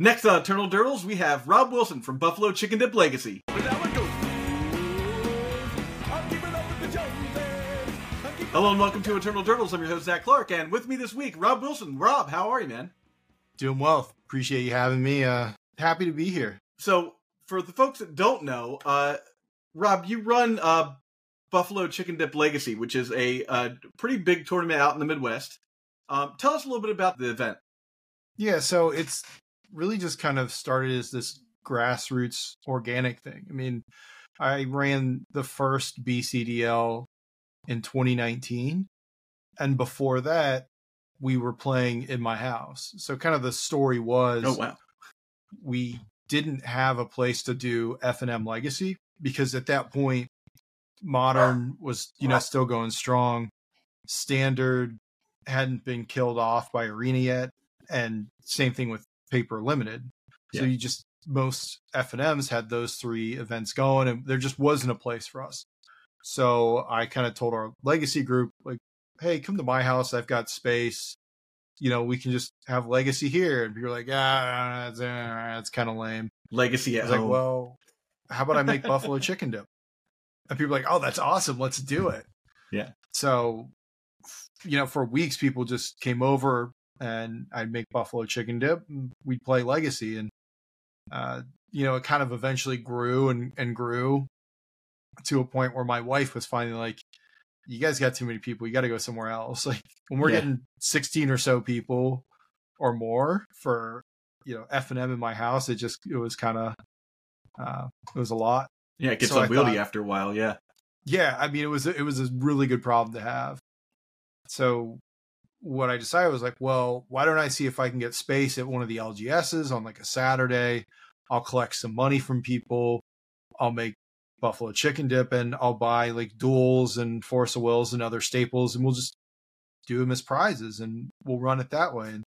Next on Eternal Durdles, we have Rob Wilson from Buffalo Chicken Dip Legacy. Hello and welcome to Eternal Durdles. I'm your host Zach Clark, and with me this week, Rob Wilson. Rob, how are you, man? Doing well. Appreciate you having me. Uh, happy to be here. So, for the folks that don't know, uh, Rob, you run uh, Buffalo Chicken Dip Legacy, which is a, a pretty big tournament out in the Midwest. Um, tell us a little bit about the event. Yeah, so it's really just kind of started as this grassroots organic thing. I mean, I ran the first BCDL in 2019, and before that, we were playing in my house. So, kind of the story was, oh wow, we didn't have a place to do F and M Legacy because at that point, modern was you know still going strong. Standard hadn't been killed off by Arena yet, and same thing with Paper Limited. So Yeah. you just most F and M's had those three events going, and there just wasn't a place for us. So I kind of told our legacy group, like, "Hey, come to my house. I've got space. You know, we can just have legacy here." And people were like, "Ah, that's, that's kind of lame." Legacy I at was like, "Well, how about I make buffalo chicken dip?" And people like, "Oh, that's awesome. Let's do it." Yeah. So, you know, for weeks, people just came over and I'd make buffalo chicken dip. And we'd play legacy, and uh, you know, it kind of eventually grew and and grew to a point where my wife was finally like, "You guys got too many people. You got to go somewhere else." Like when we're Yeah. getting sixteen or so people or more for you know F and M in my house, it just it was kind of uh, it was a lot. yeah, it gets so unwieldy thought- after a while. Yeah, Yeah, I mean it was it was a really good problem to have. So what I decided was like, well, why don't I see if I can get space at one of the LGSs on like a Saturday? I'll collect some money from people. I'll make buffalo chicken dip and I'll buy like duels and force of wills and other staples and we'll just do them as prizes and we'll run it that way. And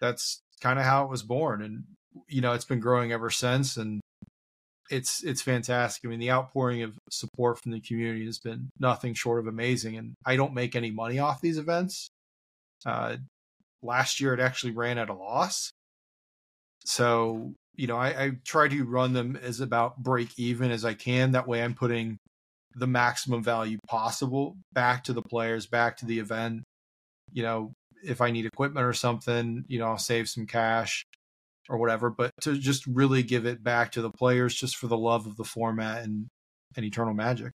that's kind of how it was born. And you know, it's been growing ever since and it's it's fantastic. I mean, the outpouring of support from the community has been nothing short of amazing. And I don't make any money off these events. Uh, last year, it actually ran at a loss. So you know, I, I try to run them as about break even as I can. That way, I'm putting the maximum value possible back to the players, back to the event. You know, if I need equipment or something, you know, I'll save some cash or whatever, but to just really give it back to the players just for the love of the format and, and Eternal Magic.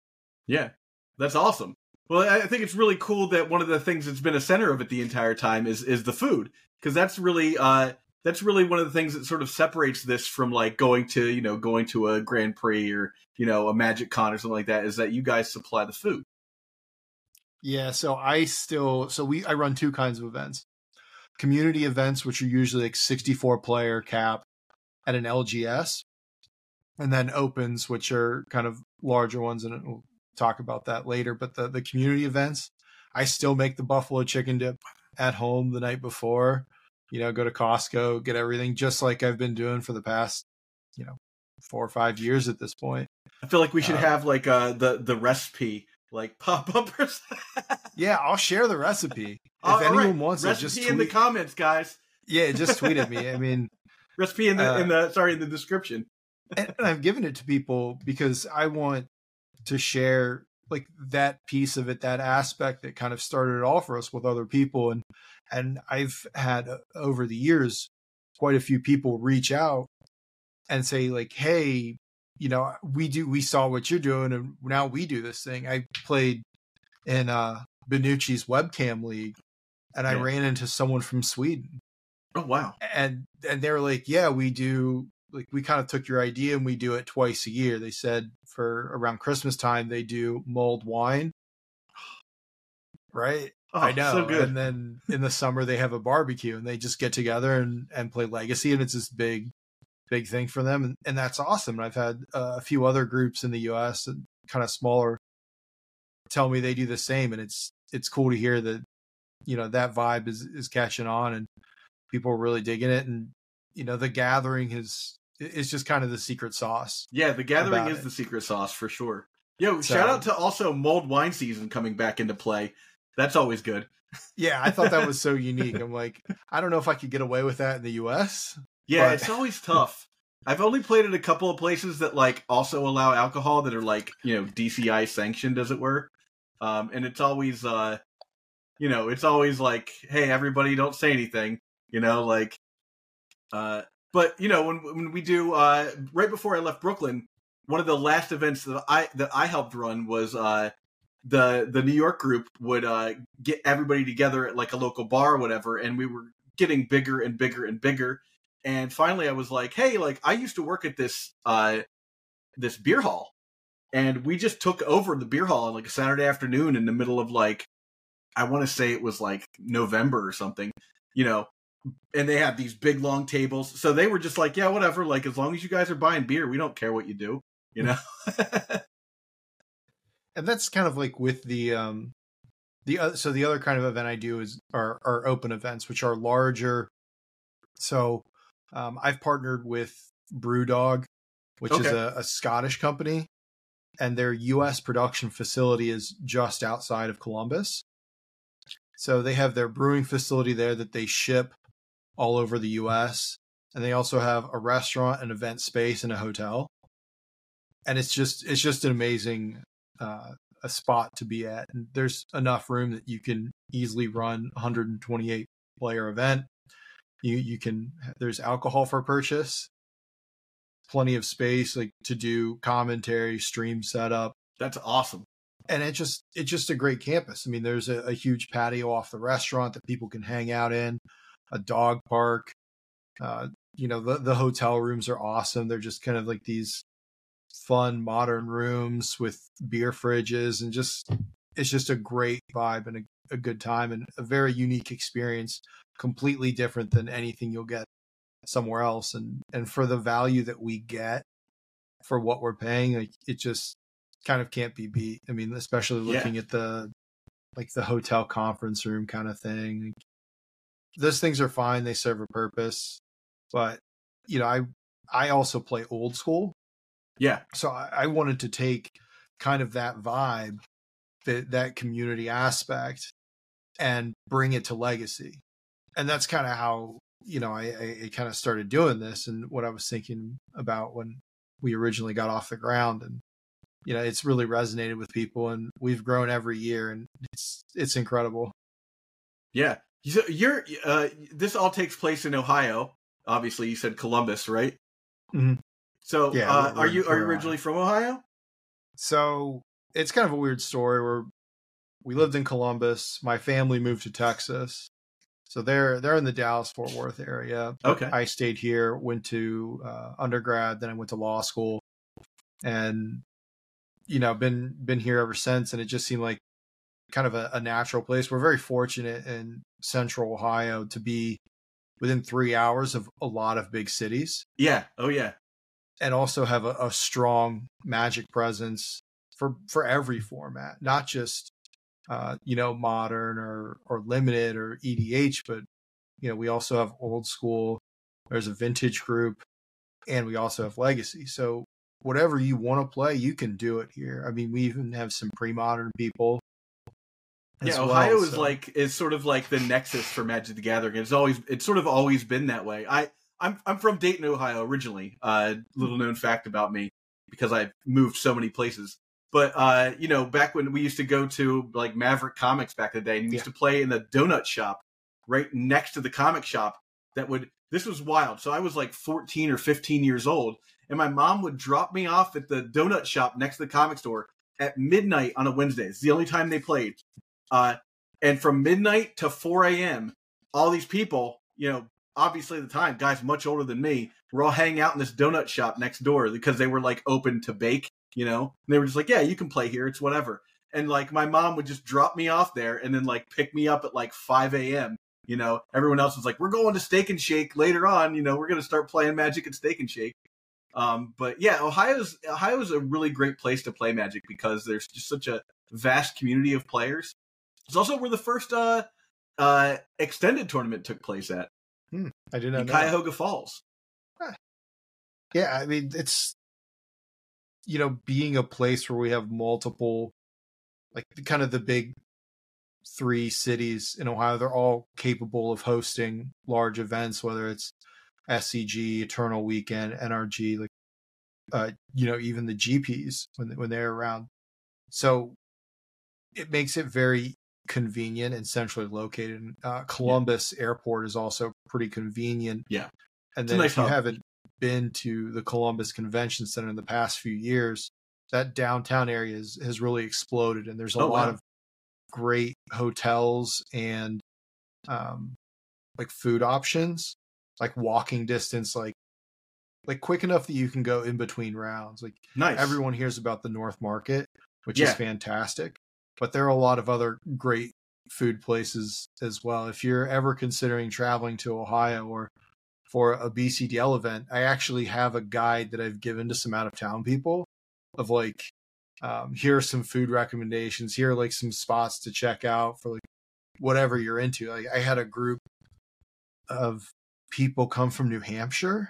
yeah, that's awesome. Well, I think it's really cool that one of the things that's been a center of it the entire time is is the food because that's really uh that's really one of the things that sort of separates this from like going to you know going to a Grand Prix or you know a Magic Con or something like that is that you guys supply the food. Yeah, so I still so we I run two kinds of events. Community events, which are usually like 64 player cap at an LGS, and then opens, which are kind of larger ones, and talk about that later. But the the community events, I still make the buffalo chicken dip at home the night before. You know, go to Costco, get everything just like I've been doing for the past, you know, four or five years at this point. I feel like we should Uh, have like uh the the recipe like pop up or. Yeah, I'll share the recipe. If All anyone right, wants it, recipe just in the comments, guys. yeah, just tweet at me. I mean, Recipe in the Uh, in the sorry in the description. and, and I've given it to people because I want to share like that piece of it, that aspect that kind of started it all for us with other people, and and I've had uh, over the years quite a few people reach out and say like, hey, you know, we do we saw what you're doing, and now we do this thing. I played in uh Benucci's webcam league, and I ran into someone from Sweden Oh wow. and and they were like, yeah, we do. Like we kind of took your idea and we do it twice a year. They said for around Christmas time they do mulled wine, right? Oh, I know. So good. And then in the summer they have a barbecue and they just get together and and play Legacy and it's this big big thing for them and, and that's awesome. And I've had uh, a few other groups in the U.S. and kind of smaller tell me they do the same and it's it's cool to hear that you know that vibe is is catching on and people are really digging it and you know the gathering is is just kind of the secret sauce yeah, the gathering is it. the secret sauce for sure. Yo, So- shout out to also mulled wine season coming back into play. That's always good. yeah i thought that was so unique i'm like i don't know if i could get away with that in the us Yeah, But- it's always tough. I've only played at a couple of places that like also allow alcohol that are like you know DCI sanctioned, as it were. Um, and it's always, uh, you know, it's always like, hey, everybody, don't say anything. You know, like, uh, but you know, when when we do uh, right before I left Brooklyn, one of the last events that I that I helped run was uh, the the New York group would uh, get everybody together at like a local bar or whatever, and we were getting bigger and bigger and bigger. And finally, I was like, "Hey, like I used to work at this uh, this beer hall, and we just took over the beer hall on like a Saturday afternoon in the middle of like I want to say it was like November or something, you know." And they had these big long tables, so they were just like, "Yeah, whatever. Like as long as you guys are buying beer, we don't care what you do." You know? and that's kind of like with the um the other so the other kind of event I do is are are open events which are larger so um I've partnered with Brewdog which is a, a Scottish company and their US production facility is just outside of Columbus so they have their brewing facility there that they ship all over the US and they also have a restaurant an event space and a hotel and it's just it's just an amazing uh, a spot to be at. And there's enough room that you can easily run 128 player event. You you can there's alcohol for purchase, plenty of space like to do commentary, stream setup, That's awesome. and it just it's just a great campus. I mean, there's a, a huge patio off the restaurant that people can hang out in, a dog park. Uh, you know, the the hotel rooms are awesome. They're just kind of like these fun modern rooms with beer fridges and just it's just a great vibe and a, a good time and a very unique experience completely different than anything you'll get somewhere else and and for the value that we get for what we're paying like it just kind of can't be beat i mean especially Yeah. looking at the like the hotel conference room kind of thing those things are fine they serve a purpose but you know i i also play old school. Yeah, so I, I wanted to take kind of that vibe that that community aspect and bring it to legacy. And that's kind of how you know I, I, I kind of started doing this and what i was thinking about when we originally got off the ground and you know it's really resonated with people and we've grown every year and it's it's incredible. Yeah. So you're uh, this all takes place in Ohio. Obviously, you said Columbus, right? Mhm. So, Yeah, uh, we're- you we're you originally from Ohio? So it's kind of a weird story where we lived in Columbus. My family moved to Texas. So they're they're in the Dallas Fort Worth area. Okay. I stayed here, went to uh, undergrad, then I went to law school, and you know been been here ever since. And it just seemed like kind of a, a natural place. We're very fortunate in Central Ohio to be within three hours of a lot of big cities Yeah. Oh yeah. and also have a, a strong magic presence for for every format, not just uh, you know modern or or limited or EDH, but you know we also have old school. There's a vintage group, and we also have legacy. So whatever you want to play, you can do it here. I mean, we even have some pre-modern people. Yeah, well, Ohio is so- like is sort of like the nexus for Magic the Gathering. It's always it's sort of always been that way. I I'm I'm from Dayton, Ohio originally. Uh, little known fact about me because I've moved so many places. But uh, you know, back when we used to go to like Maverick Comics back in the day, and we used to play in the donut shop right next to the comic shop. That would this was wild. So I was like 14 or 15 years old, and my mom would drop me off at the donut shop next to the comic store at midnight on a Wednesday. It's the only time they played. Uh, and from midnight to 4 a.m., all these people, you know, obviously at the time, guys much older than me, were all hanging out in this donut shop next door because they were like open to bake, you know? And they were just like, yeah, you can play here. It's whatever. And like my mom would just drop me off there and then like pick me up at like 5 a.m. You know, everyone else was like, we're going to Steak and Shake later on. You know, we're going to start playing Magic at Steak and Shake. Um, but yeah, Ohio's Ohio's a really great place to play Magic because there's just such a vast community of players. It's also where the first uh, uh, extended tournament took place at I did not in know. that. Cuyahoga Falls. Yeah, I mean it's you know being a place where we have multiple like kind of the big three cities in Ohio they're all capable of hosting large events whether it's SCG, Eternal Weekend, NRG, like uh, you know, even the GPS when when they're around. So it makes it very convenient and centrally located. Uh, Columbus yeah. Airport is also pretty convenient. Yeah, and then nice if you hub. haven't been to the Columbus Convention Center in the past few years, that downtown area is, has really exploded, and there's a oh, lot wow. of great hotels and um, like food options, like walking distance, like like quick enough that you can go in between rounds. Like nice. everyone hears about the North Market, which yeah. is fantastic, but there are a lot of other great food places as well. If you're ever considering traveling to Ohio or for a BCDL event, I actually have a guide that I've given to some out of town people of like, um, here are some food recommendations. Here are like some spots to check out for like whatever you're into. Like I had a group of people come from New Hampshire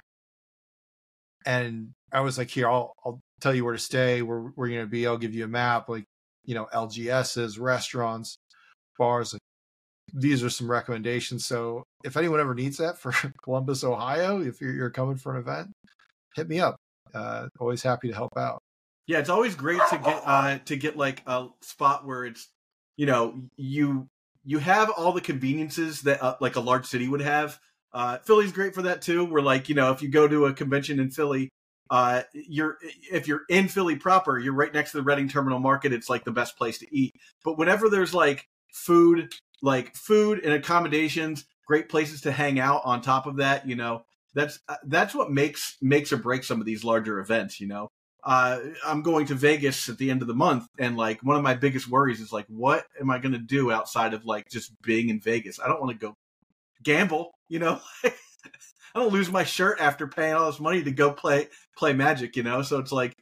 and I was like, here, I'll I'll tell you where to stay, where you're gonna be. I'll give you a map, like you know, LGSs, restaurants, bars. These are some recommendations. So if anyone ever needs that for Columbus, Ohio, if you're, you're coming for an event, hit me up. Uh, always happy to help out. Yeah, it's always great to get uh, to get like a spot where it's you know you you have all the conveniences that uh, like a large city would have, uh, Philly's great for that too. Where like you know if you go to a convention in Philly, uh, you're if you're in Philly proper, you're right next to the Reading Terminal Market. It's like the best place to eat. But whenever there's like food, like food and accommodations, great places to hang out. On top of that, you know that's uh, that's what makes makes or breaks some of these larger events. You know, uh, I'm going to Vegas at the end of the month, and like one of my biggest worries is like, what am I going to do outside of like just being in Vegas? I don't want to go gamble. You know, I don't lose my shirt after paying all this money to go play play Magic. You know, so it's like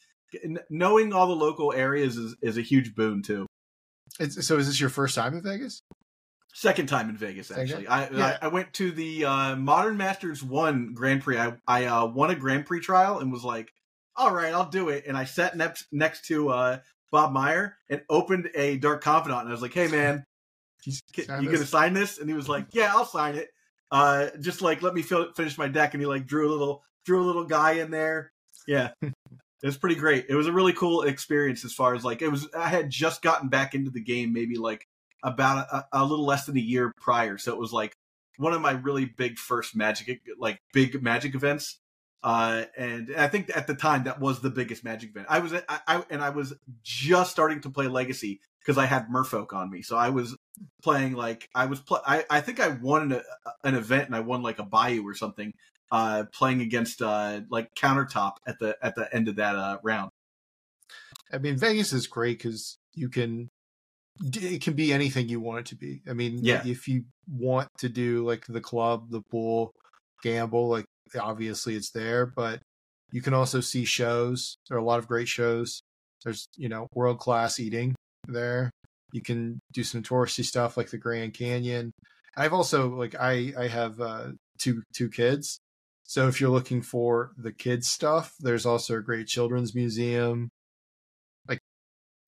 knowing all the local areas is, is a huge boon too. It's, so is this your first time in Vegas? Second time in Vegas, actually. I, yeah. I, I went to the uh, Modern Masters One Grand Prix. I I uh, won a Grand Prix trial and was like, all right, I'll do it. And I sat next next to uh, Bob Maher and opened a Dark Confidant, and I was like, hey man, you gonna sign this? And he was like, yeah, I'll sign it. Uh, just like let me fill, finish my deck, and he like drew a little drew a little guy in there. Yeah, it was pretty great. It was a really cool experience as far as like it was. I had just gotten back into the game, maybe like about a, a little less than a year prior, so it was like one of my really big first magic like big magic events uh, and I think at the time that was the biggest Magic event. I was, I, I and I was just starting to play Legacy because I had Merfolk on me, so I was playing like I was. Pl- I I think I won an, an event and I won like a Bayou or something, uh, playing against uh like countertop at the at the end of that uh round. I mean, Vegas is great because you can. It can be anything you want it to be. I mean, yeah. if you want to do like the club, the pool, gamble, like obviously it's there, but you can also see shows. There are a lot of great shows. There's, you know, world class eating there. You can do some touristy stuff like the Grand Canyon. I've also like I I have uh, two two kids. So if you're looking for the kids stuff, there's also a great children's museum. Like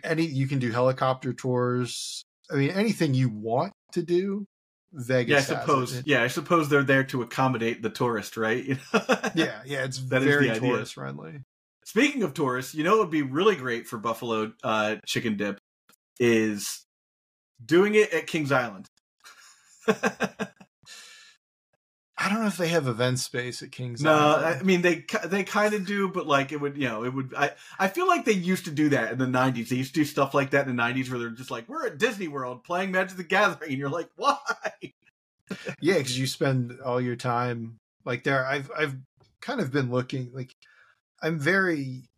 any you can do helicopter tours. I mean anything you want to do Vegas. Yeah, I suppose. Yeah, I suppose they're there to accommodate the tourist, right? yeah, yeah, it's that very tourist friendly. Speaking of tourists, you know, it would be really great for Buffalo uh, chicken dip is doing it at Kings Island. I don't know if they have event space at Kings. No, Island. I mean they they kind of do, but like it would, you know, it would. I I feel like they used to do that in the '90s. They used to do stuff like that in the '90s where they're just like, "We're at Disney World playing Magic the Gathering," and you're like, "Why?" yeah, because you spend all your time like there. I've I've kind of been looking like I'm very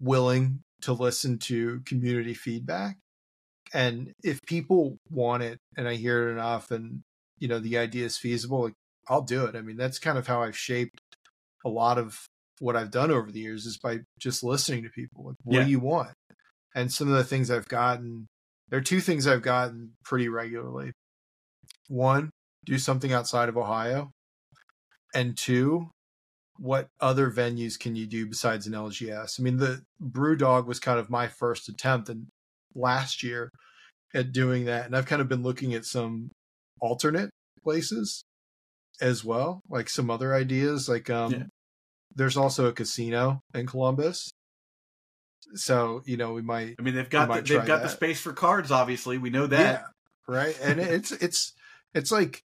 willing to listen to community feedback, and if people want it, and I hear it enough, and you know the idea is feasible, like I'll do it. I mean, that's kind of how I've shaped a lot of what I've done over the years is by just listening to people. Like, what yeah. do you want? And some of the things I've gotten, there are two things I've gotten pretty regularly. One, do something outside of Ohio. And two, what other venues can you do besides an LGS? I mean, the BrewDog was kind of my first attempt and last year at doing that. And I've kind of been looking at some alternate places as well, like some other ideas. Like um, Yeah. there's also a casino in Columbus, so you know we might I mean, they've got the, they've got the space for cards. Obviously, we know that. yeah, right. And it's it's it's like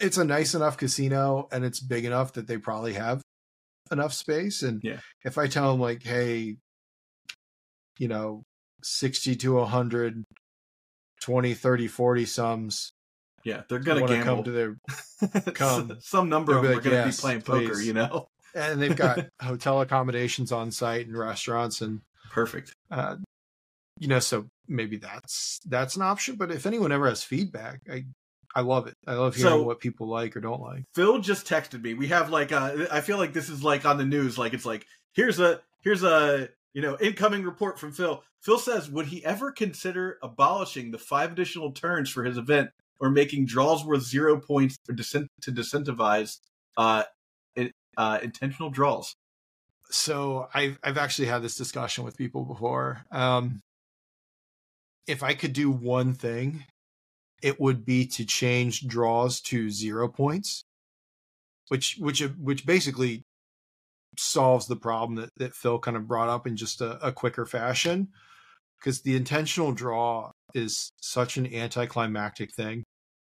it's a nice enough casino, and it's big enough that they probably have enough space. And Yeah. if I tell them like, hey, you know, sixty to 100, 20, 30, 40 sums Yeah, they're gonna come to their come. Some number of be them are going to "Yes, be playing poker. You know, and they've got hotel accommodations on site and restaurants and perfect. uh you know so maybe that's that's an option but if anyone ever has feedback i i love it i love hearing So- what people like or don't like Phil just texted me. We have like uh, I feel like this is like on the news. Like it's like here's a here's a you know incoming report from Phil. Phil says, would he ever consider abolishing the five additional turns for his event or making draws worth zero points disen- to disincentivize uh, uh, intentional draws? so i've i've actually had this discussion with people before um if i could do one thing it would be to change draws to zero points which which which basically solves the problem that, that phil kind of brought up in just a, a quicker fashion because the intentional draw is such an anticlimactic thing.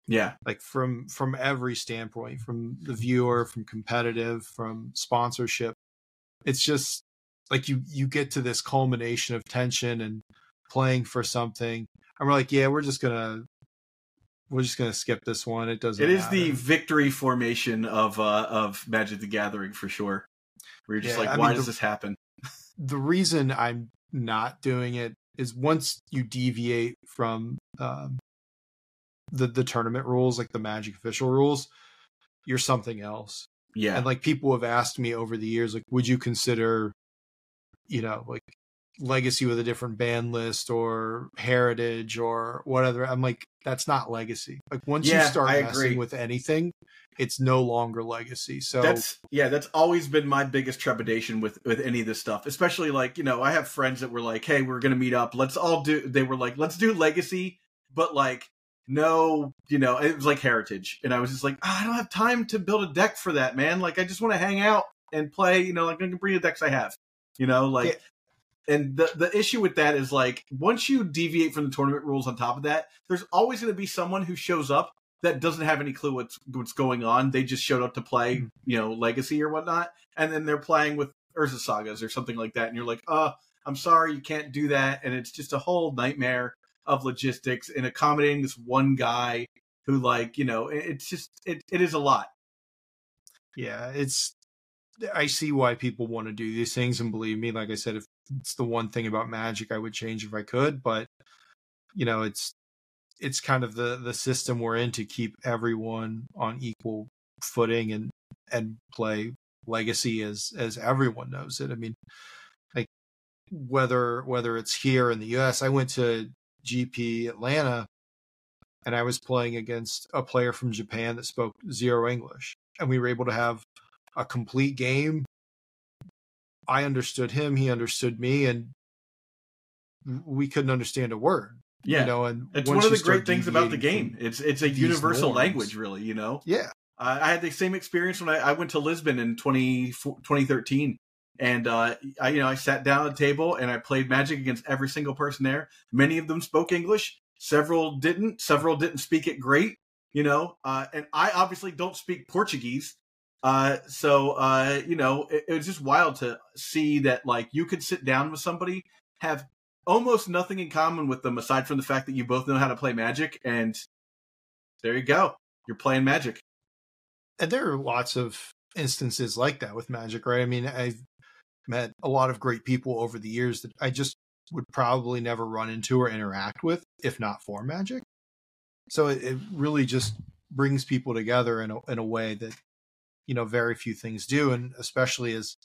Yeah, like from from every standpoint from the viewer from competitive from sponsorship. It's just like you you get to this culmination of tension and playing for something and we're like yeah we're just gonna we're just gonna skip this one. It doesn't it is the victory formation of uh, of Magic the Gathering for sure. Where you're just Yeah, like, I why mean, does the- this happen? the reason i'm not doing it is once you deviate from um the the tournament rules like the magic official rules you're something else Yeah, and like people have asked me over the years like would you consider you know like legacy with a different band list or heritage or whatever i'm like that's not legacy like once Yeah, you start I messing agree. with anything it's no longer legacy. So that's yeah that's always been my biggest trepidation with with any of this stuff especially like you know i have friends that were like hey we're gonna meet up. Let's all do they were like let's do legacy but like no you know it was like heritage. And i was just like "Ah, i don't have time to build a deck for that man. Like i just want to hang out and play you know like i can bring the decks i have you know like and the the issue with that is like once you deviate from the tournament rules on top of that there's always going to be someone who shows up that doesn't have any clue what's what's going on. They just showed up to play, Mhm. you know, Legacy or whatnot, and then they're playing with Urza Sagas or something like that, and you're like, "Uh, I'm sorry, you can't do that," and it's just a whole nightmare of logistics and accommodating this one guy who, like, you know, it's just it, it is a lot. yeah it's i see why people want to do these things and believe me like i said if it's the one thing about magic i would change if i could but you know it's it's kind of the the system we're in to keep everyone on equal footing and and play legacy as as everyone knows it. I mean like whether whether it's here in the us i went to gp atlanta and i was playing against a player from japan that spoke zero english and we were able to have a complete game. I understood him he understood me and we couldn't understand a word Yeah, you know and it's one of the great things about the game. It's it's a universal norms. language, really. You know, yeah I I had the same experience when I, I went to Lisbon in 20, 2013. And uh, I, you know, I sat down at a table and I played Magic against every single person there. Many of them spoke English. Several didn't. Several didn't speak it great. You know, uh, and I obviously don't speak Portuguese. Uh, so uh, you know, it, it was just wild to see that like you could sit down with somebody, have almost nothing in common with them aside from the fact that you both know how to play Magic, and there you go. You're playing Magic. and there are lots of instances like that with magic right i mean i've met a lot of great people over the years that i just would probably never run into or interact with if not for magic so it, it really just brings people together in a, in a way that you know very few things do and especially as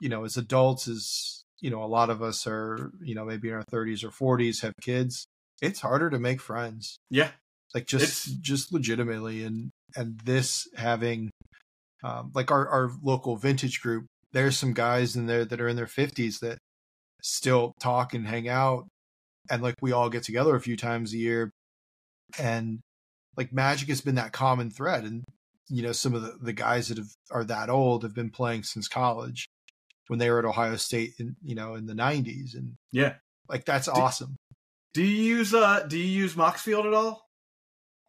you know as adults as you know a lot of us are you know maybe in our 30s or 40s have kids it's harder to make friends. Yeah, like just It's- just legitimately and and this having um like our our local vintage group there's some guys in there that are in their 50s that still talk and hang out and like we all get together a few times a year and like magic has been that common thread and you know some of the, the guys that have, are that old have been playing since college when they were at Ohio State in you know in the 90s and yeah like that's do, awesome. Do you use uh do you use Moxfield at all?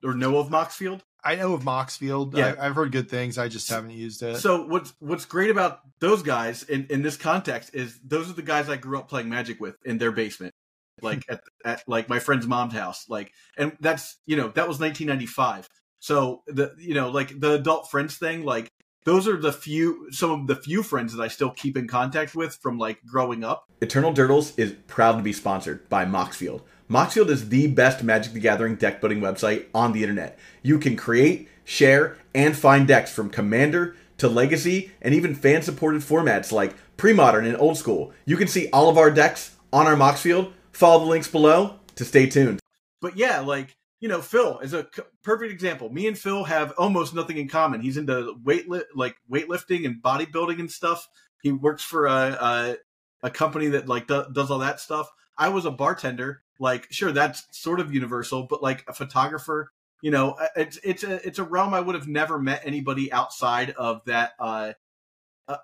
Or know of Moxfield? I know of Moxfield. Yeah. I, have heard good things. I just haven't used it. So what's what's great about those guys in, in this context is those are the guys I grew up playing Magic with in their basement, like at, at like my friend's mom's house, like, and that's you know that was 1995. So the you know like the adult friends thing, like those are the few some of the few friends that I still keep in contact with from like growing up. Eternal Durdles is proud to be sponsored by Moxfield. Moxfield is the best Magic the Gathering deck building website on the internet. You can create, share, and find decks from Commander to Legacy and even fan supported formats like Pre-Modern and Old School. You can see all of our decks on our Moxfield. Follow the links below to stay tuned. But yeah, like, you know, Phil is a perfect example. Me and Phil have almost nothing in common. He's into weight li- like weightlifting and bodybuilding and stuff. He works for a a, a company that like do- does all that stuff. I was a bartender like sure that's sort of universal but like a photographer you know it's it's a it's a realm i would have never met anybody outside of that uh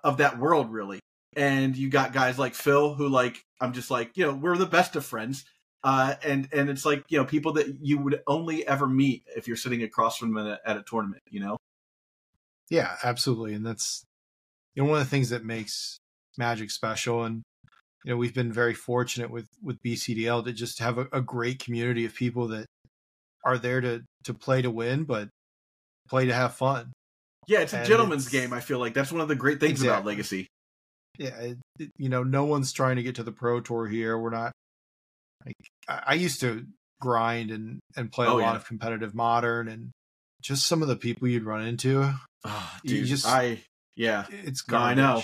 of that world really and you got guys like phil who like i'm just like you know we're the best of friends uh and and it's like you know people that you would only ever meet if you're sitting across from them at a, at a tournament you know yeah absolutely and that's you know one of the things that makes magic special and you know we've been very fortunate with with BCDL to just have a, a great community of people that are there to to play to win, but play to have fun. Yeah, it's a and gentleman's it's, game. I feel like that's one of the great things exactly. about Legacy. Yeah, it, it, you know, no one's trying to get to the pro tour here. We're not. Like, I, used to grind and and play oh, a lot yeah. of competitive modern, and just some of the people you'd run into. Oh, dude, you just I yeah, it's garbage. No, I know.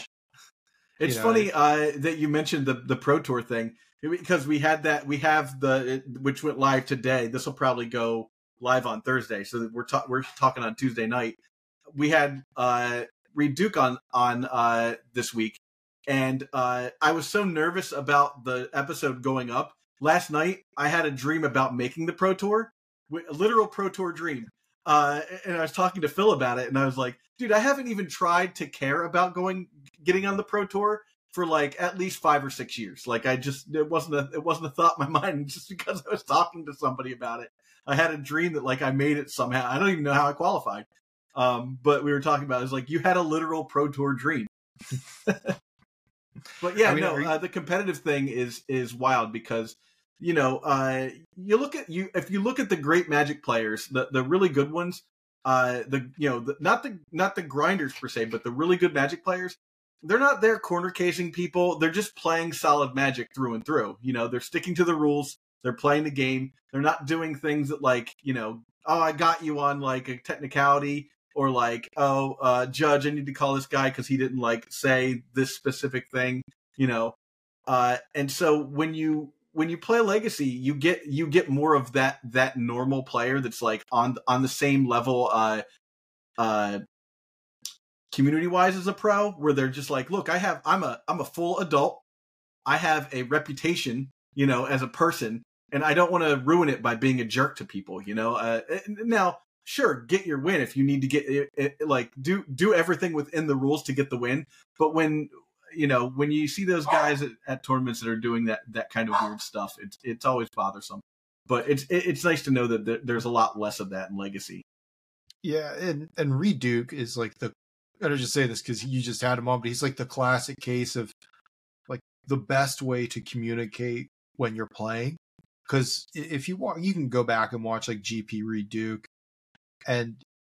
It's you know, funny uh, that you mentioned the the Pro Tour thing because we had that we have the which went live today. This will probably go live on Thursday, so we're ta- we're talking on Tuesday night. We had uh, Reid Duke on on uh, this week, and uh, I was so nervous about the episode going up last night. I had a dream about making the Pro Tour, a literal Pro Tour dream. Uh, and I was talking to Phil about it, and I was like, "Dude, I haven't even tried to care about going getting on the pro tour for like at least five or six years. Like I just it wasn't a it wasn't a thought in my mind just because I was talking to somebody about it. I had a dream that like I made it somehow. I don't even know how I qualified. Um, but we were talking about it, was like you had a literal pro tour dream. but yeah, I mean, no, you... uh, the competitive thing is is wild because you know uh, you look at you if you look at the great Magic players, the the really good ones, uh, the you know the, not the not the grinders per se, but the really good Magic players they're not there corner casing people. They're just playing solid magic through and through. You know, they're sticking to the rules. They're playing the game. They're not doing things that like, you know, oh, I got you on like a technicality or like, oh, uh, judge, I need to call this guy because he didn't like say this specific thing, you know. Uh, and so when you when you play legacy, you get you get more of that that normal player that's like on on the same level uh uh community wise as a pro where they're just like look i have i'm a i'm a full adult. I have a reputation you know as a person and i don't want to ruin it by being a jerk to people you know? Uh, now sure get your win if you need to get it, it, like do do everything within the rules to get the win but when you know when you see those guys at, at tournaments that are doing that that kind of weird stuff it's it's always bothersome but it's it's nice to know that there's a lot less of that in legacy yeah and and reid duke is like the I just say this because you just had him on, but he's like the classic case of like the best way to communicate when you're playing. Because if you want, you can go back and watch like GP Reid Duke and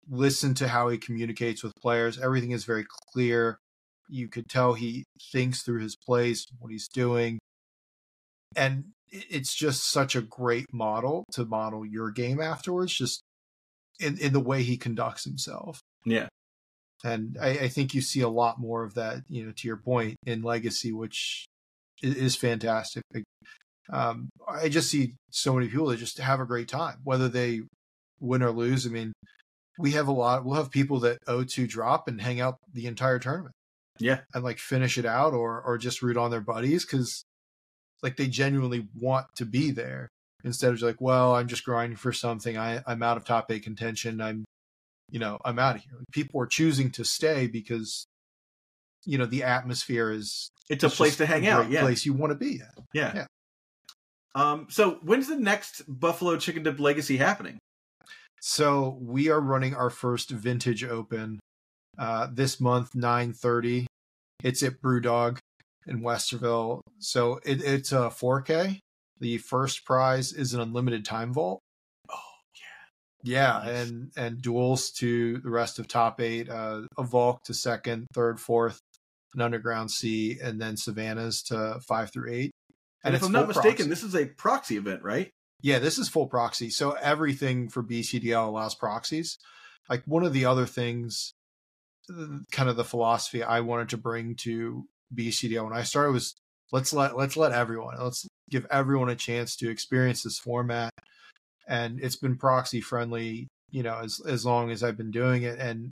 listen to how he communicates with players. Everything is very clear. You could tell he thinks through his plays, what he's doing. And it's just such a great model to model your game afterwards, just in, in the way he conducts himself. Yeah and I, I, think you see a lot more of that. You know, to your point in Legacy, which is, is fantastic. Um, I just see so many people that just have a great time, whether they win or lose. I mean, we have a lot. We'll have people that O2 drop and hang out the entire tournament. Yeah, and like finish it out, or or just root on their buddies because like they genuinely want to be there instead of like, well, I'm just grinding for something. I I'm out of top eight contention. I'm you know, I'm out of here. People are choosing to stay because, you know, the atmosphere is it's a place to hang out. Yeah, place you want to be at. yeah. yeah. Um, so when's the next Buffalo Chicken Dip Legacy happening? So we are running our first vintage open uh, this month, nine thirty. It's at BrewDog in Westerville. So it, it's a 4K. The first prize is an unlimited time vault. Oh Yeah, Nice. and and duels to the rest of top eight. Uh, a Volk to second, third, fourth, an Underground Sea, and then Savannah's to five through eight. And, if it's I'm not mistaken, proxy. this is a proxy event, right? Yeah, this is full proxy. So everything for BCDL allows proxies. Like one of the other things, kind of the philosophy I wanted to bring to BCDL when I started was let's let let's let everyone let's give everyone a chance to experience this format. And it's been proxy friendly, you know, as as long as I've been doing it. And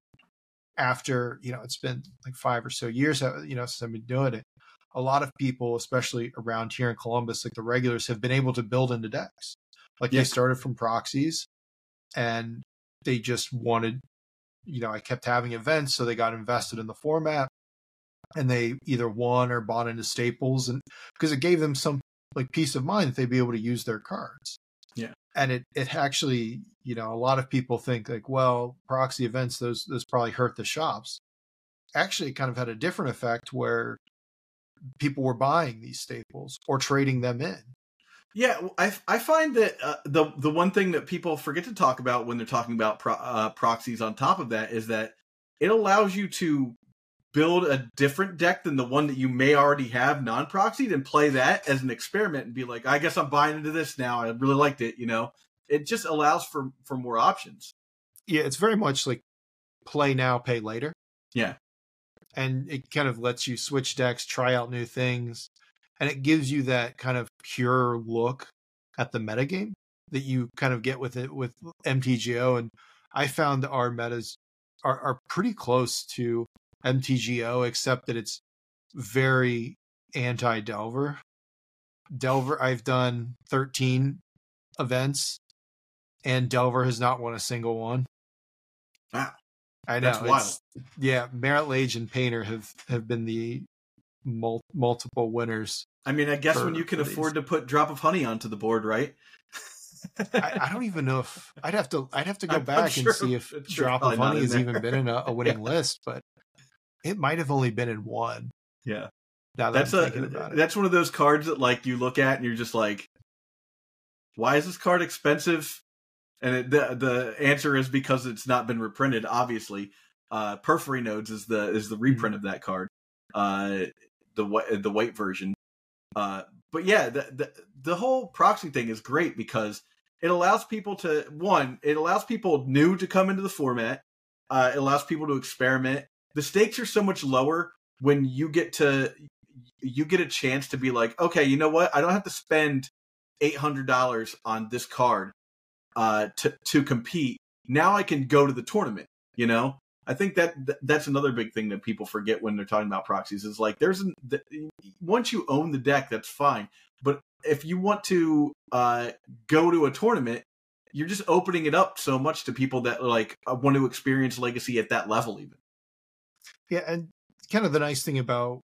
after you know, it's been like five or so years, you know, since I've been doing it. A lot of people, especially around here in Columbus, like the regulars, have been able to build into decks. Like Yeah. they started from proxies, and they just wanted, you know, I kept having events, so they got invested in the format, and they either won or bought into staples, and because it gave them some like peace of mind that they'd be able to use their cards. Yeah. and it it actually, you know, a lot of people think like, well, proxy events those those probably hurt the shops. Actually, it kind of had a different effect where people were buying these staples or trading them in. Yeah, I I find that uh, the the one thing that people forget to talk about when they're talking about pro, uh, proxies on top of that is that it allows you to build a different deck than the one that you may already have non-proxied and play that as an experiment and be like, I guess I'm buying into this now. I really liked it, you know. It just allows for for more options. yeah, it's very much like play now, pay later. Yeah. And it kind of lets you switch decks, try out new things, and it gives you that kind of pure look at the metagame that you kind of get with it with MTGO. And I found our metas are, are pretty close to MTGO, except that it's very anti Delver. Delver, I've done 13 events, and Delver has not won a single one. Wow. I know. That's wild. Yeah, Marit Lage and Painter have have been the mul- multiple winners. I mean, I guess For- when you can for these. afford to put drop of honey onto the board, right? I, I don't even know if I'd have to I'd have to go I'm- I'm back sure- and see if sure Drop of Honey has there. even been in a, a winning list, but it might have only been in one. Yeah. Now that that's a thinking about it. that's one of those cards that like you look at and you're just like why is this card expensive and it, the the answer is because it's not been reprinted obviously uh porphyry nodes is the is the reprint of that card uh the the white version uh but yeah the, the the whole proxy thing is great because it allows people to one it allows people new to come into the format uh it allows people to experiment the stakes are so much lower when you get to you get a chance to be like, okay, you know what? I don't have to spend eight hundred dollars on this card uh, to to compete. Now I can go to the tournament. You know, I think that th- that's another big thing that people forget when they're talking about proxies is like there's an once you own the deck, that's fine. But if you want to uh, go to a tournament, you're just opening it up so much to people that like uh, want to experience Legacy at that level, even. Yeah, and kind of the nice thing about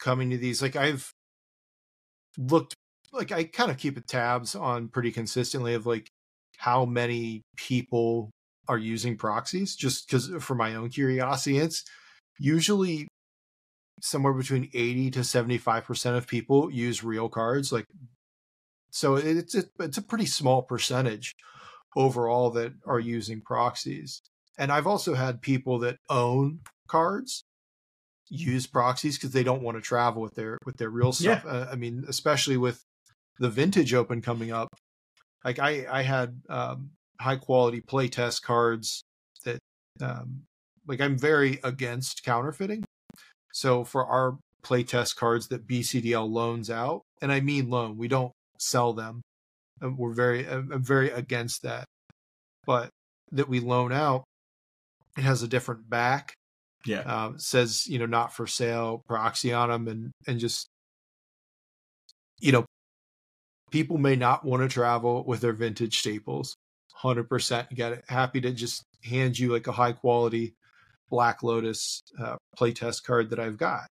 coming to these, like I've looked, like I kind of keep tabs on pretty consistently of like how many people are using proxies, just because for my own curiosity, it's usually somewhere between eighty to seventy five percent of people use real cards, like so it's a, it's a pretty small percentage overall that are using proxies. And I've also had people that own cards use proxies because they don't want to travel with their with their real stuff. Uh, I mean, especially with the vintage open coming up. Like I I had um, high quality playtest cards that um, like I'm very against counterfeiting. So for our playtest cards that BCDL loans out, and I mean loan, we don't sell them. We're very I'm very against that. But that we loan out, it has a different back Yeah. um, says you know not for sale proxy on them and and just you know people may not want to travel with their vintage staples 100% get it. Happy to just hand you like a high quality Black Lotus uh, playtest card that I've got.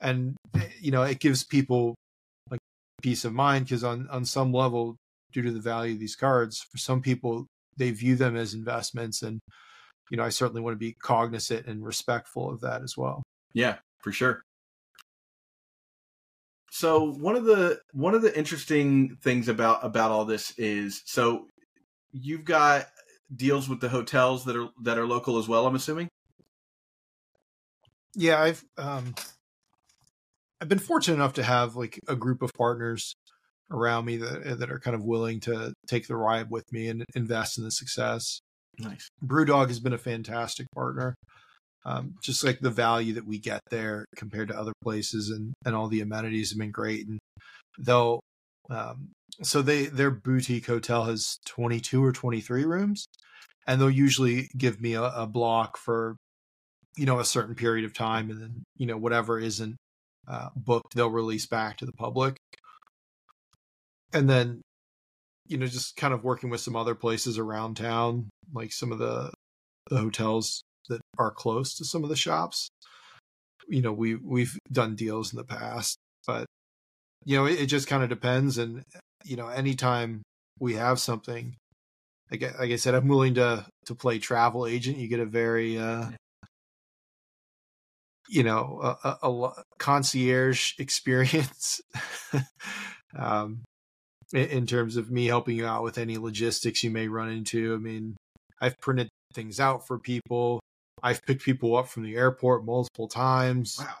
And, eh, you know, it gives people like peace of mind because on, on some level, due to the value of these cards, for some people, they view them as investments. And, you know, I certainly want to be cognizant and respectful of that as well. Yeah, for sure. So one of the one of the interesting things about about all this is so you've got deals with the hotels that are that are local as well. I'm assuming. Yeah, I've um, I've been fortunate enough to have like a group of partners around me that that are kind of willing to take the ride with me and invest in the success. Nice. Brewdog has been a fantastic partner. Um, just like the value that we get there compared to other places, and and all the amenities have been great. And they'll um, so they their boutique hotel has 22 or 23 rooms and they'll usually give me a, a, block for you know a certain period of time and then you know whatever isn't uh, booked they'll release back to the public. And then you know just kind of working with some other places around town like some of the the hotels that are close to some of the shops. You know we we've done deals in the past but you know it, it just kind of depends and you know, anytime we have something, like, like I said, I'm willing to to play travel agent. You get a very, uh, you know, a, a, a concierge experience. um, in, in terms of me helping you out with any logistics you may run into. I mean, I've printed things out for people. I've picked people up from the airport multiple times. Wow.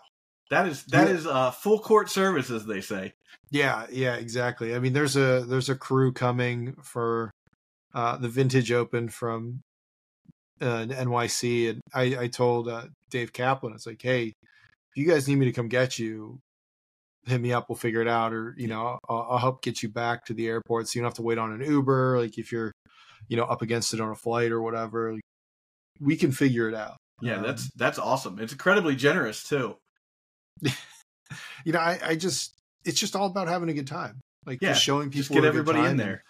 That is that yeah. is uh, full court service, as they say. Yeah, yeah, exactly. I mean, there's a there's a crew coming for uh, the Vintage Open from uh, NYC, and I, I told uh, Dave Kaplan, it's like, hey, if you guys need me to come get you, hit me up. We'll figure it out, or you know, I'll, I'll help get you back to the airport, so you don't have to wait on an Uber. Like if you're, you know, up against it on a flight or whatever, like, we can figure it out. Yeah, um, that's that's awesome. It's incredibly generous too. you know, I, I just it's just all about having a good time. Like yeah, just showing people just get everybody in there.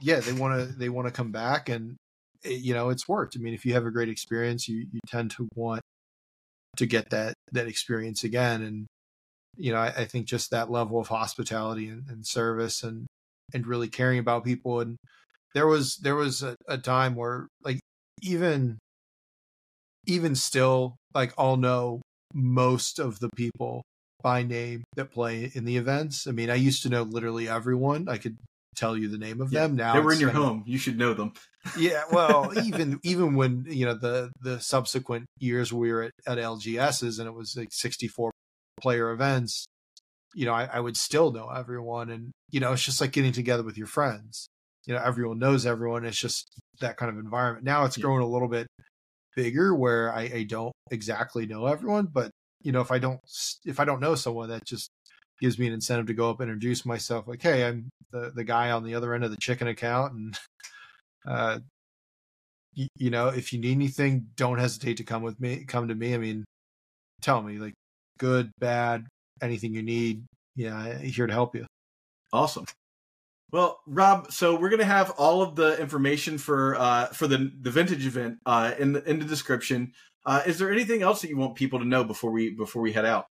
yeah, they want to they want to come back, and it, eh, you know it's worked. I mean, if you have a great experience, you you tend to want to get that that experience again. And you know, I, I think just that level of hospitality and, and, service and and really caring about people. And there was there was a, a time where like even even still like I'll know most of the people by name that play in the events. I mean, I used to know literally everyone. I could tell you the name of yeah, them now. They were in your home. Of, you should know them. yeah, well, even even when you know the the subsequent years we were at, at LGSs and it was like 64 player events, you know, I, I would still know everyone, and you know, it's just like getting together with your friends. You know, everyone knows everyone. It's just that kind of environment. Now it's yeah. grown a little bit bigger where I, I don't exactly know everyone, but you know, if I don't if I don't know someone, that just gives me an incentive to go up and introduce myself. Like, hey, I'm the the guy on the other end of the chicken account, and uh, y- you know, if you need anything, don't hesitate to come with me. Come to me. I mean, tell me like good, bad, anything you need. Yeah, here to help you. Awesome. Well, Rob, so we're gonna have all of the information for uh, for the the vintage event uh, in the in the description. Uh, is there anything else that you want people to know before we before we head out?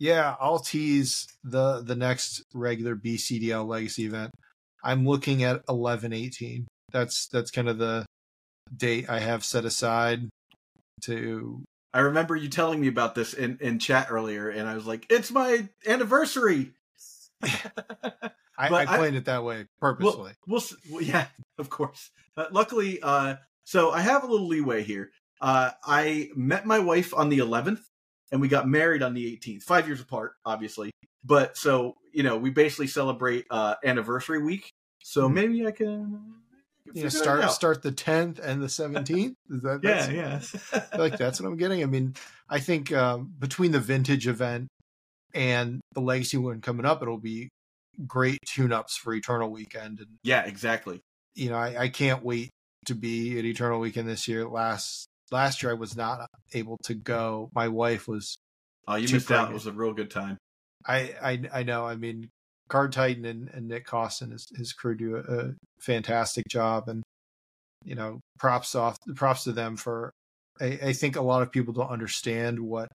Yeah, I'll tease the the next regular BCDL Legacy event. I'm looking at eleven eighteen. That's that's kind of the date I have set aside to. I remember you telling me about this in in chat earlier, and I was like, "It's my anniversary." I, I planned I, it that way purposely. We'll, we'll yeah, of course. Uh, luckily, uh, so I have a little leeway here. Uh, I met my wife on the 11th, and we got married on the 18th. Five years apart, obviously. But so you know, we basically celebrate uh, anniversary week. So mm-hmm. maybe I can. Yeah, start start the 10th and the 17th. Is that yeah, yeah. like that's what I'm getting. I mean, I think um, between the vintage event and the legacy one coming up, it'll be great tune-ups for Eternal Weekend. And yeah, exactly. You know, I, I can't wait to be at Eternal Weekend this year. Last last year I was not able to go. My wife was. Oh, you missed pregnant. out. It was a real good time. I I, I know. I mean, Card Titan and, and Nick Costin, his, his crew do a, a fantastic job, and you know, props off props to them for I, I think a lot of people don't understand what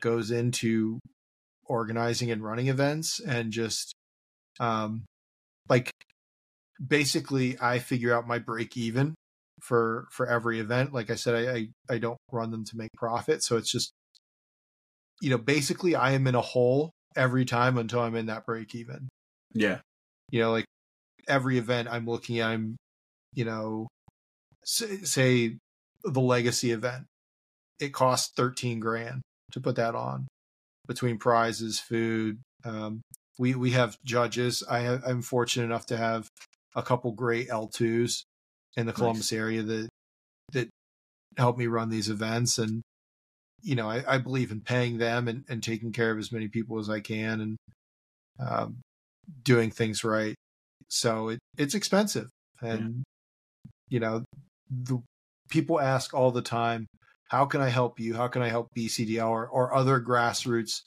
goes into organizing and running events and just um like basically I figure out my break even for for every event. Like I said, I, I, I don't run them to make profit. So it's just you know, basically I am in a hole every time until I'm in that break even. Yeah. You know, like every event I'm looking at, I'm, you know, say, say the legacy event, it costs 13 grand to put that on between prizes, food. Um, we, we have judges. I have, I'm fortunate enough to have a couple great L2s in the Columbus nice. area that, that help me run these events. And, you know, I, I believe in paying them and, and taking care of as many people as I can and, um, doing things right. So it, it's expensive. And, yeah. you know, the people ask all the time, how can I help you? How can I help BCDL or, or other grassroots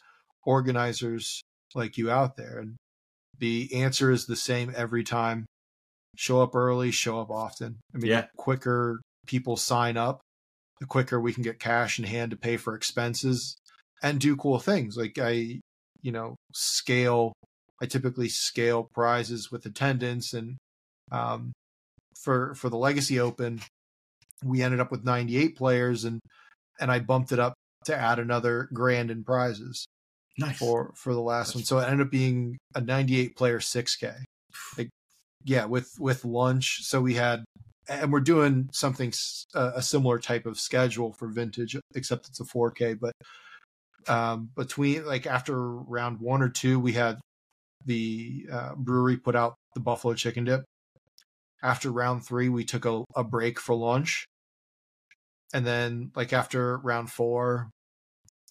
organizers like you out there? And the answer is the same every time. Show up early, show up often. I mean, yeah. the quicker people sign up, the quicker we can get cash in hand to pay for expenses and do cool things. Like I, you know, scale I typically scale prizes with attendance, and um, for for the Legacy Open, we ended up with 98 players, and and I bumped it up to add another grand in prizes nice. for for the last That's one. So it ended up being a 98 player 6K. Like, yeah, with with lunch. So we had, and we're doing something uh, a similar type of schedule for vintage, except it's a 4K. But um, between like after round one or two, we had the uh, brewery put out the buffalo chicken dip. After round three, we took a, a break for lunch. And then, like, after round four,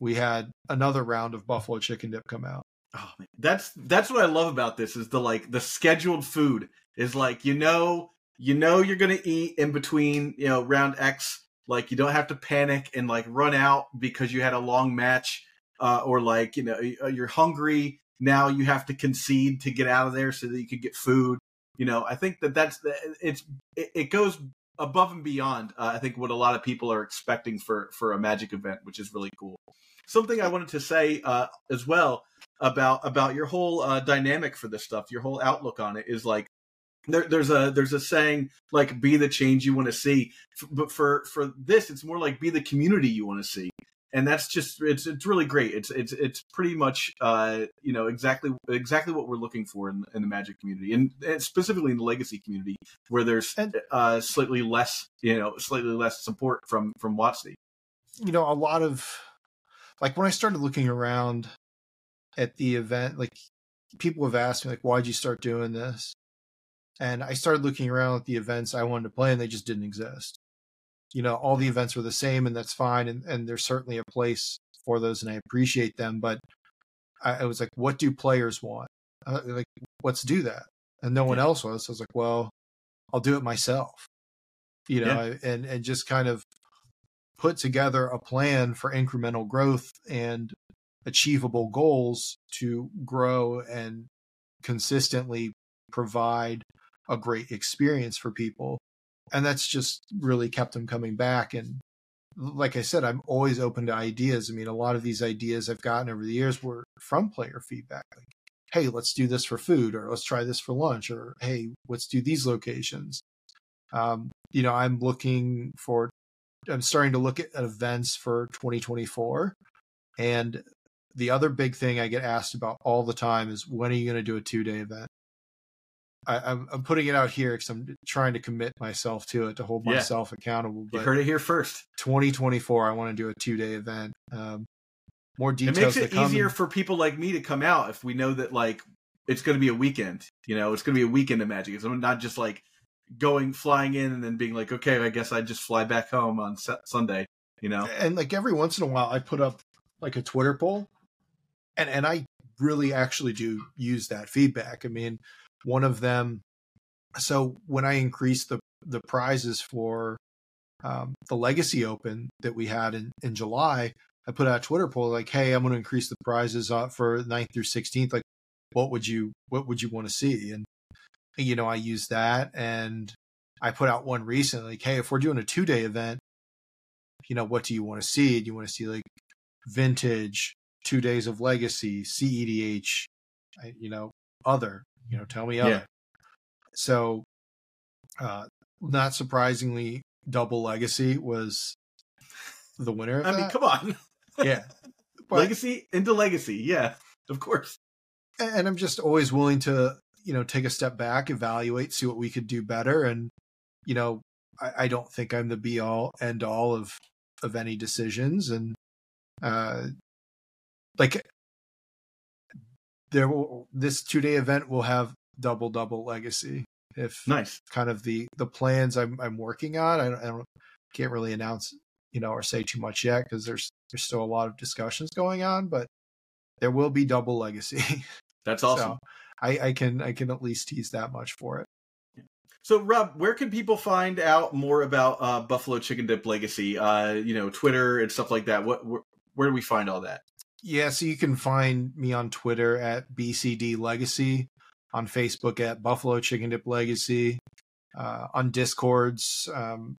we had another round of buffalo chicken dip come out. Oh, man. That's that's what I love about this is the like the scheduled food is like you know you know you're gonna eat in between you know round X like you don't have to panic and like run out because you had a long match uh, or like you know you're hungry now you have to concede to get out of there so that you could get food. You know, I think that that's it's it, goes above and beyond. Uh, I think what a lot of people are expecting for for a Magic event, which is really cool. Something I wanted to say uh, as well about about your whole uh, dynamic for this stuff, your whole outlook on it is like there, there's a there's a saying like be the change you want to see, but for for this it's more like be the community you want to see and that's just it's it's really great. It's it's it's pretty much uh, you know exactly exactly what we're looking for in, in the Magic community, and, and, specifically in the Legacy community, where there's uh, slightly less you know slightly less support from from WotC. You know, a lot of like when I started looking around at the event, like people have asked me like, why'd you start doing this? And I started looking around at the events I wanted to play, and they just didn't exist you know all the events were the same and that's fine and, and there's certainly a place for those and i appreciate them but i, I was like what do players want? Uh, like let's do that. And no one else was. So i was like well i'll do it myself. You know yeah. and and just kind of put together a plan for incremental growth and achievable goals to grow and consistently provide a great experience for people and that's just really kept them coming back and like i said i'm always open to ideas. I mean a lot of these ideas i've gotten over the years were from player feedback like hey let's do this for food or let's try this for lunch or hey let's do these locations. Um, you know i'm looking for i'm starting to look at events for 2024 and the other big thing i get asked about all the time is when are you going to do a two day event I, am I'm putting it out here because I'm trying to commit myself to it to hold yeah. myself accountable. But you heard it here first. 2024, I want to do a two day event. Um, more details. It makes it easier for people like me to come out if we know that like it's going to be a weekend. You know, it's going to be a weekend of Magic. It's not just like going flying in and then being like, okay, I guess I just fly back home on Sunday. You know, and like every once in a while, I put up like a Twitter poll, and and I really actually do use that feedback. I mean one of them. So when I increased the the prizes for um, the Legacy Open that we had in in July, I put out a Twitter poll like, "Hey, I'm going to increase the prizes uh, for 9th through 16th. Like, what would you what would you want to see?" And you know, I used that, and I put out one recently, like, hey, if we're doing a two day event, you know, what do you want to see? Do you want to see like vintage, two days of legacy, CEDH, you know, other, you know, tell me. Yeah. So, uh, not surprisingly, double legacy was the winner. I that. mean, come on. Yeah. But, legacy into legacy. Yeah, of course. And I'm just always willing to, you know, take a step back, evaluate, see what we could do better. And, you know, I, I don't think I'm the be all end all of of any decisions. And uh like there will this two day event will have double double legacy. If nice. kind of the the plans i'm i'm working on i don't, I don't can't really announce you know or say too much yet because there's there's still a lot of discussions going on but there will be double legacy. That's awesome. So i i can i can at least tease that much for it. So rob where can people find out more about uh, buffalo chicken dip legacy? Uh you know twitter and stuff like that. What where, where do we find all that yeah so you can find me on twitter at bcd legacy on facebook at buffalo chicken dip legacy uh, on discords um,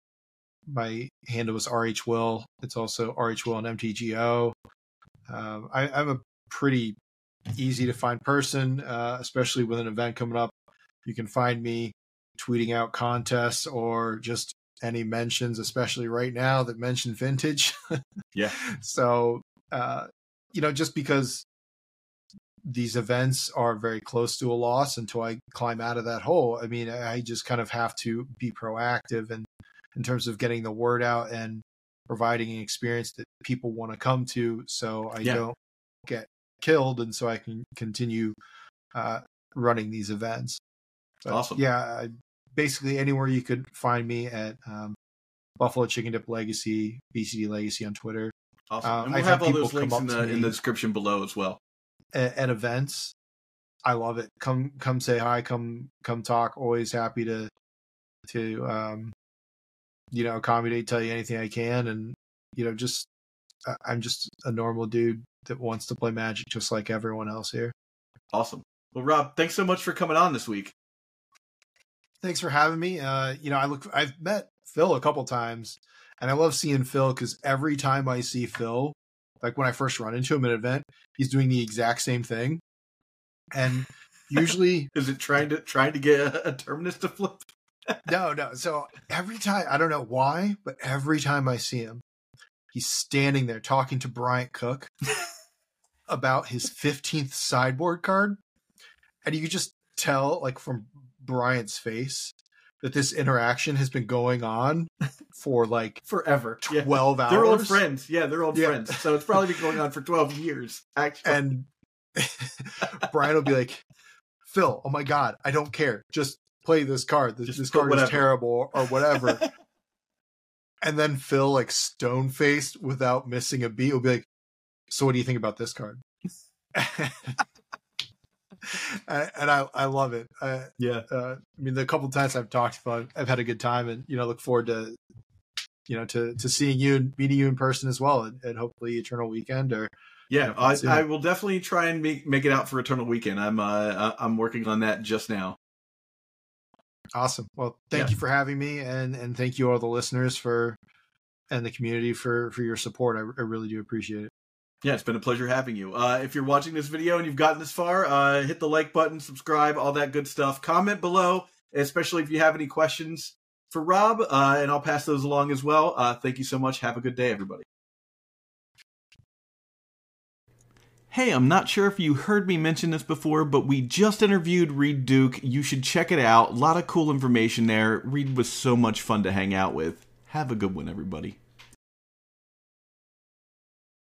my handle is RH Will. It's also RH Will and MTGO. Um, I, am a pretty easy to find person, uh, especially with an event coming up. You can find me tweeting out contests or just any mentions, especially right now that mention vintage. yeah. So, uh, you know, just because these events are very close to a loss until I climb out of that hole, I mean, I just kind of have to be proactive and in terms of getting the word out and providing an experience that people want to come to so I yeah. don't get killed and so I can continue uh, running these events. But, awesome. Yeah, basically anywhere you could find me at um, Buffalo Chicken Dip Legacy, BCD Legacy on Twitter. Awesome. Uh, and we'll have all those links in the in the description below as well. At, at, events, I love it. Come come say hi. Come come talk. Always happy to to um, you know, accommodate, tell you anything I can, and you know, just I'm just a normal dude that wants to play Magic just like everyone else here. Awesome. Well, Rob, thanks so much for coming on this week. Thanks for having me. Uh, you know, I look, I've met Phil a couple times, and I love seeing Phil because every time I see Phil, like when I first run into him at an event, he's doing the exact same thing, and usually is it trying to trying to get a, a terminus to flip? no, no. So every time, I don't know why, but every time I see him, he's standing there talking to Bryant Cook about his 15th sideboard card. And you just tell, like, from Bryant's face, that this interaction has been going on for like forever 12 yeah. hours. They're old friends. Yeah, they're old yeah. friends. So it's probably been going on for 12 years, actually. And Brian will be like, Phil, oh my God, I don't care. Just play this card. This, this card whatever. is terrible or whatever. and then Phil, like stone faced without missing a beat, will be like, So what do you think about this card? and I, I love it. I, yeah. Uh, I mean, the couple times I've talked about, I've had a good time, and you know, look forward to, you know, to to seeing you and meeting you in person as well, and, and hopefully Eternal Weekend or. Yeah, I, I, will definitely try and make make it out for Eternal Weekend. I'm uh I'm working on that just now. Awesome. Well, thank yeah. you for having me, and and thank you all the listeners for and the community for for your support. I, I really do appreciate it. Yeah, it's been a pleasure having you. Uh, if you're watching this video and you've gotten this far, uh, hit the like button, subscribe, all that good stuff. Comment below, especially if you have any questions for Rob, uh, and I'll pass those along as well. Uh, thank you so much. Have a good day, everybody. Hey, I'm not sure if you heard me mention this before, but we just interviewed Reid Duke. You should check it out. A lot of cool information there. Reed was so much fun to hang out with. Have a good one, everybody.